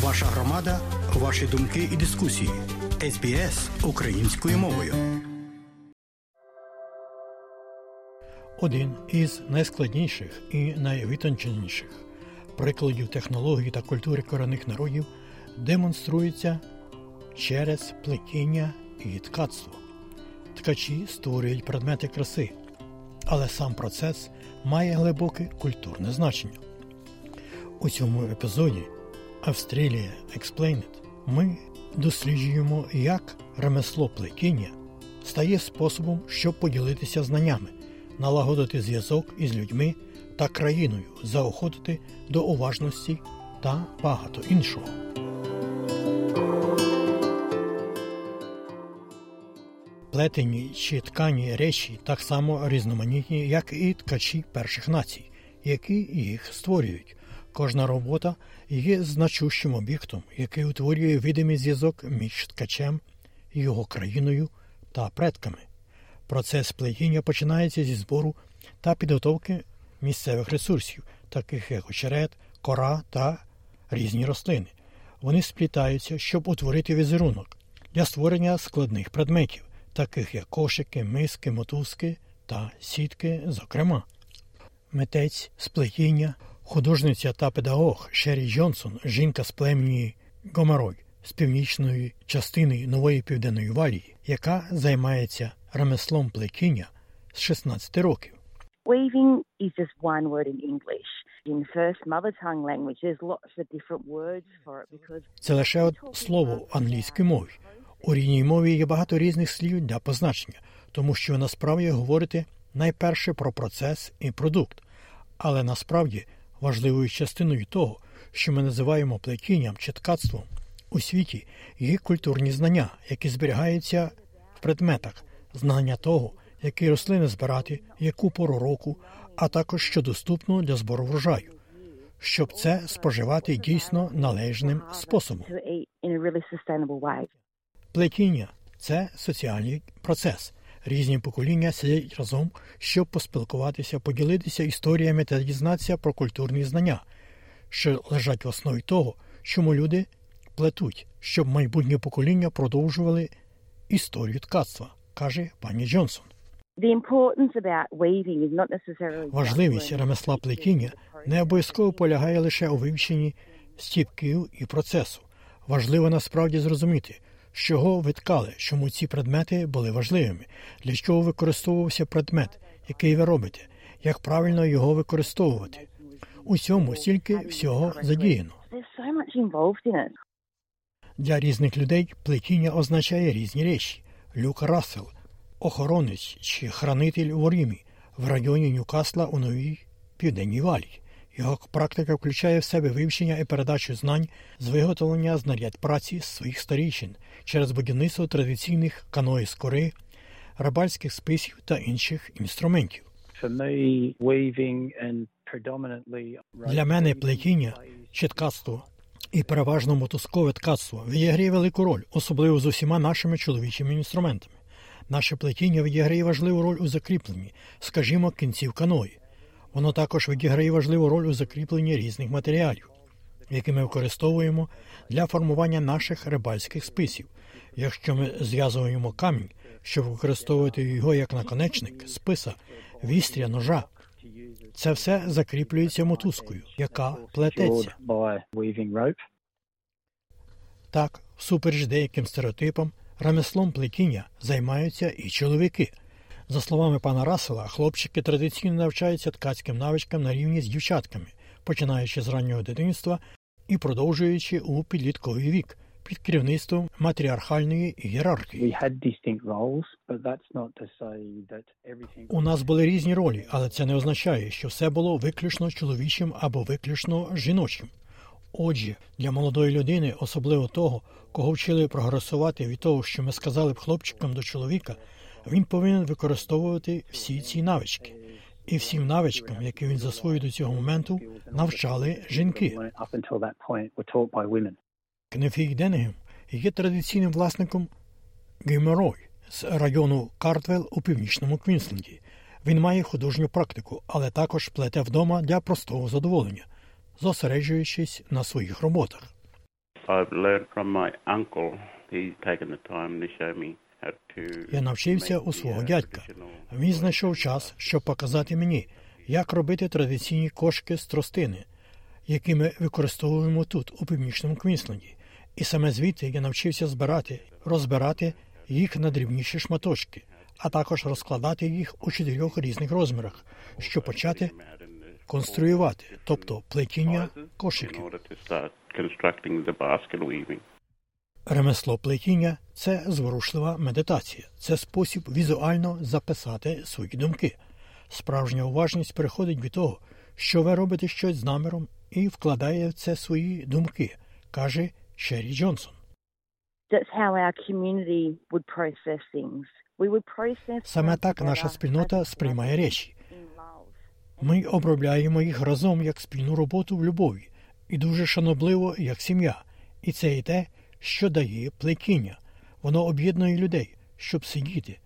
Ваша громада, ваші думки і дискусії. СБС українською мовою. Один із найскладніших і найвитонченіших прикладів технології та культури корінних народів демонструється через плетіння і ткацтво. Ткачі створюють предмети краси, але сам процес має глибоке культурне значення. У цьому епізоді Австралія Explained ми досліджуємо, як ремесло плетіння стає способом, щоб поділитися знаннями, налагодити зв'язок із людьми та країною, заохотити до уважності та багато іншого. Плетені чи ткані речі так само різноманітні, як і ткачі перших націй, які їх створюють. Кожна робота є значущим об'єктом, який утворює видимий зв'язок між ткачем, його країною та предками. Процес плетіння починається зі збору та підготовки місцевих ресурсів, таких як очерет, кора та різні рослини. Вони сплітаються, щоб утворити візерунок для створення складних предметів, таких як кошики, миски, мотузки та сітки, зокрема. Митець сплетіння Художниця та педагог Шері Джонсон, жінка з племені Гомарой з північної частини нової південної валії, яка займається ремеслом плетіння з 16 років. Weaving is just one word in English. In first mother tongue language, there's lots of different words for it because Це лише от слово в англійській мові. У рідній мові є багато різних слів для позначення, тому що насправді говорити найперше про процес і продукт, але насправді важливою частиною того, що ми називаємо плетінням чи ткацтвом у світі, є культурні знання, які зберігаються в предметах, знання того, які рослини збирати, яку пору року, а також що доступно для збору врожаю, щоб це споживати дійсно належним способом. Плетіння це соціальний процес. Різні покоління сидять разом, щоб поспілкуватися, поділитися історіями та дізнатися про культурні знання, що лежать в основі того, чому люди плетуть, щоб майбутнє покоління продовжували історію ткацтва, каже пані Джонсон. Важливість ремесла плетіння не обов'язково полягає лише у вивченні стіпків і процесу. Важливо насправді зрозуміти, з чого ви ткали, чому ці предмети були важливими, для чого використовувався предмет, який ви робите, як правильно його використовувати. У цьому стільки всього задіяно. Для різних людей плетіння означає різні речі. Люк Рассел, охоронець чи хранитель у Римі в районі Ньюкасла у Новій Південній Валії. Його практика включає в себе вивчення і передачу знань з виготовлення знарядь праці своїх старічин через будівництво традиційних каної з кори, рибальських списів та інших інструментів. Для мене плетіння чи ткацтво і переважно мотузкове ткацтво відіграє велику роль, особливо з усіма нашими чоловічими інструментами. Наше плетіння відіграє важливу роль у закріпленні, скажімо, кінців каної. Воно також відіграє важливу роль у закріпленні різних матеріалів, які ми використовуємо для формування наших рибальських списів. Якщо ми зв'язуємо камінь, щоб використовувати його як наконечник, списа, вістря, ножа, це все закріплюється мотузкою, яка плететься. Так, всупереч деяким стереотипам, ремеслом плетіння займаються і чоловіки. За словами пана Рассела, хлопчики традиційно навчаються ткацьким навичкам на рівні з дівчатками, починаючи з раннього дитинства і продовжуючи у підлітковий вік під керівництвом матріархальної ієрархії. У нас були різні ролі, але це не означає, що все було виключно чоловічим або виключно жіночим. Отже, для молодої людини, особливо того, кого вчили прогресувати від того, що ми сказали б хлопчикам до чоловіка, він повинен використовувати всі ці навички. І всім навичкам, які він засвоїв до цього моменту, навчали жінки. Кнефік Денегем є традиційним власником Геймерой з району Картвелл у північному Квінсленді. Він має художню практику, але також плете вдома для простого задоволення, зосереджуючись на своїх роботах. I've learned from my uncle. He's taken the time to show me Я навчився у свого дядька. Він знайшов час, щоб показати мені, як робити традиційні кошки з тростини, які ми використовуємо тут, у північному Квінсленді. І саме звідти я навчився збирати, розбирати їх на дрібніші шматочки, а також розкладати їх у чотирьох різних розмірах, щоб почати конструювати, тобто плетіння кошиків. Ремесло плетіння це зворушлива медитація, це спосіб візуально записати свої думки. Справжня уважність переходить від того, що ви робите щось з наміром і вкладає в це свої думки, каже Шері Джонсон. Саме так наша спільнота сприймає речі. Ми обробляємо їх разом як спільну роботу в любові, і дуже шанобливо як сім'я. І це і те, що дає плетіння. Воно об'єднує людей, щоб сидіти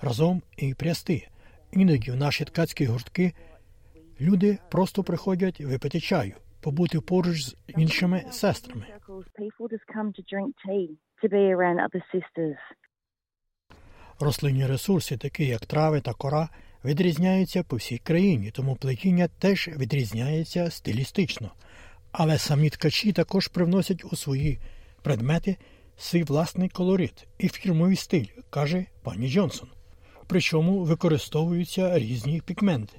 разом і прясти. Іноді в наші ткацькі гуртки люди просто приходять випити чаю, побути поруч з іншими сестрами. Рослинні ресурси, такі як трави та кора, відрізняються по всій країні, тому плетіння теж відрізняється стилістично. Але самі ткачі також привносять у свої предмети свій власний колорит і фірмовий стиль, каже пані Джонсон. Причому використовуються різні пігменти.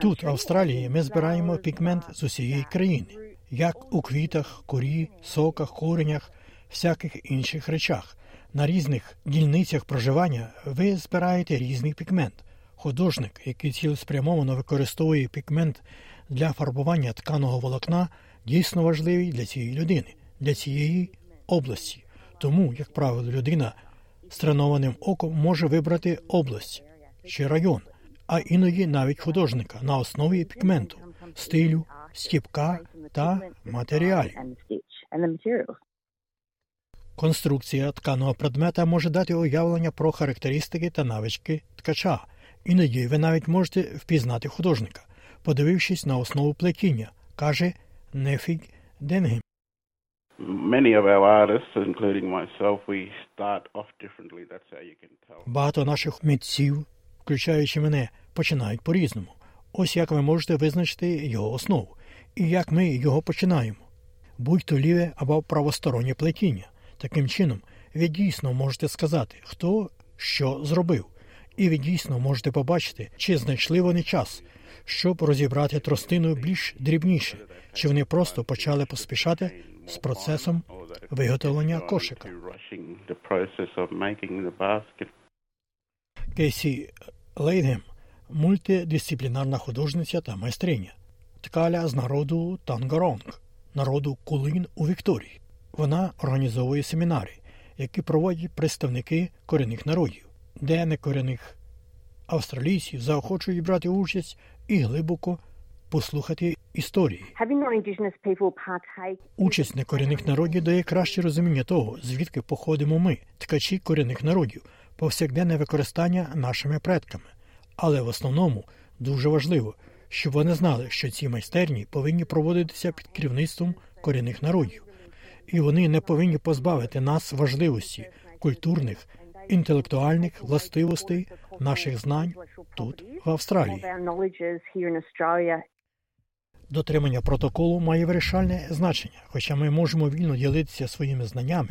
Тут, в. Австралії, ми збираємо пігмент з усієї країни, як у квітах, корі, соках, коренях, всяких інших речах. На різних дільницях проживання ви збираєте різний пігмент. Художник, який цілеспрямовано використовує пігмент для фарбування тканого волокна, дійсно важливий для цієї людини, для цієї області. Тому, як правило, людина з тренованим оком може вибрати область чи район, а іноді навіть художника на основі пігменту, стилю, стіпка та матеріалів. Конструкція тканого предмета може дати уявлення про характеристики та навички ткача. Іноді ви навіть можете впізнати художника, подивившись на основу плетіння, каже Нефіг Денгем. Багато наших митців, включаючи мене, починають по-різному. Ось як ви можете визначити його основу і як ми його починаємо. Будь-то ліве або правостороннє плетіння. Таким чином, ви дійсно можете сказати, хто що зробив, і ви дійсно можете побачити, чи знайшли вони час, щоб розібрати тростину більш дрібніше, чи вони просто почали поспішати з процесом виготовлення кошика. Кейсі Лейдгем мультидисциплінарна художниця та майстриня, ткаля з народу Тангаронг, народу Кулин у Вікторії. Вона організовує семінари, які проводять представники корінних народів, де некорінних австралійців заохочують брати участь і глибоко послухати історії. Участь некорінних народів дає краще розуміння того, звідки походимо ми, ткачі корінних народів, повсякденне використання нашими предками. Але в основному дуже важливо, щоб вони знали, що ці майстерні повинні проводитися під керівництвом корінних народів, і вони не повинні позбавити нас важливості культурних, інтелектуальних властивостей наших знань тут, в Австралії. Дотримання протоколу має вирішальне значення, хоча ми можемо вільно ділитися своїми знаннями,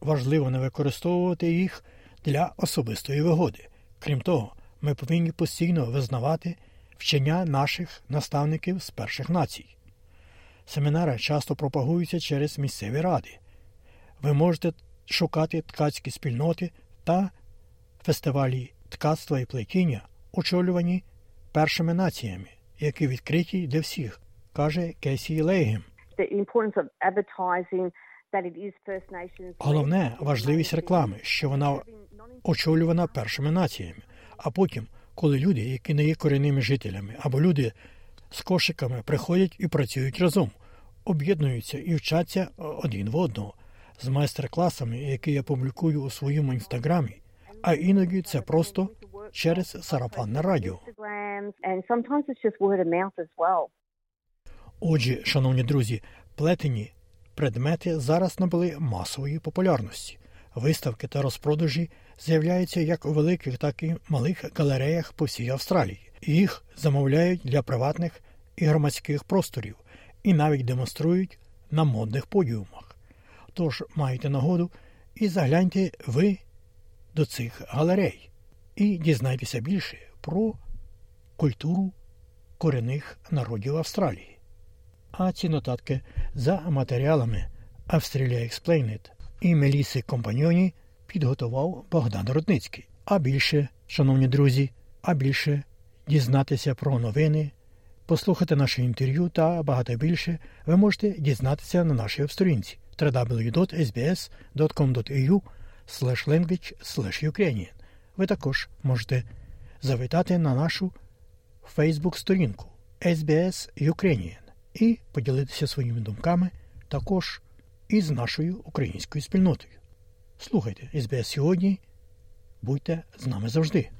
важливо не використовувати їх для особистої вигоди. Крім того, ми повинні постійно визнавати вчення наших наставників з перших націй. Семінари часто пропагуються через місцеві ради. Ви можете шукати ткацькі спільноти та фестивалі ткацтва і плетіння, очолювані першими націями, які відкриті для всіх, каже Кейсі Лейгем. Головне важливість реклами, що вона очолювана першими націями. А потім, коли люди, які не є корінними жителями, або люди з кошиками приходять і працюють разом, об'єднуються і вчаться один в одного з майстер-класами, які я публікую у своєму інстаграмі. А іноді це просто через сарафанне радіо. Отже, шановні друзі, плетені предмети зараз набули масової популярності. Виставки та розпродажі з'являються як у великих, так і малих галереях по всій Австралії. Їх замовляють для приватних і громадських просторів і навіть демонструють на модних подіумах. Тож маєте нагоду і загляньте ви до цих галерей і дізнайтеся більше про культуру корінних народів Австралії. А ці нотатки за матеріалами Australia Explained і Меліси Компаньоні підготував Богдан Рудницький. А більше, шановні друзі, а більше дізнатися про новини, послухати наше інтерв'ю та багато більше ви можете дізнатися на нашій сторінці www.sbs.com.au language Ukrainian. Ви також можете завітати на нашу Фейсбук-сторінку SBS Ukrainian і поділитися своїми думками також із нашою українською спільнотою. Слухайте SBS сьогодні, будьте з нами завжди.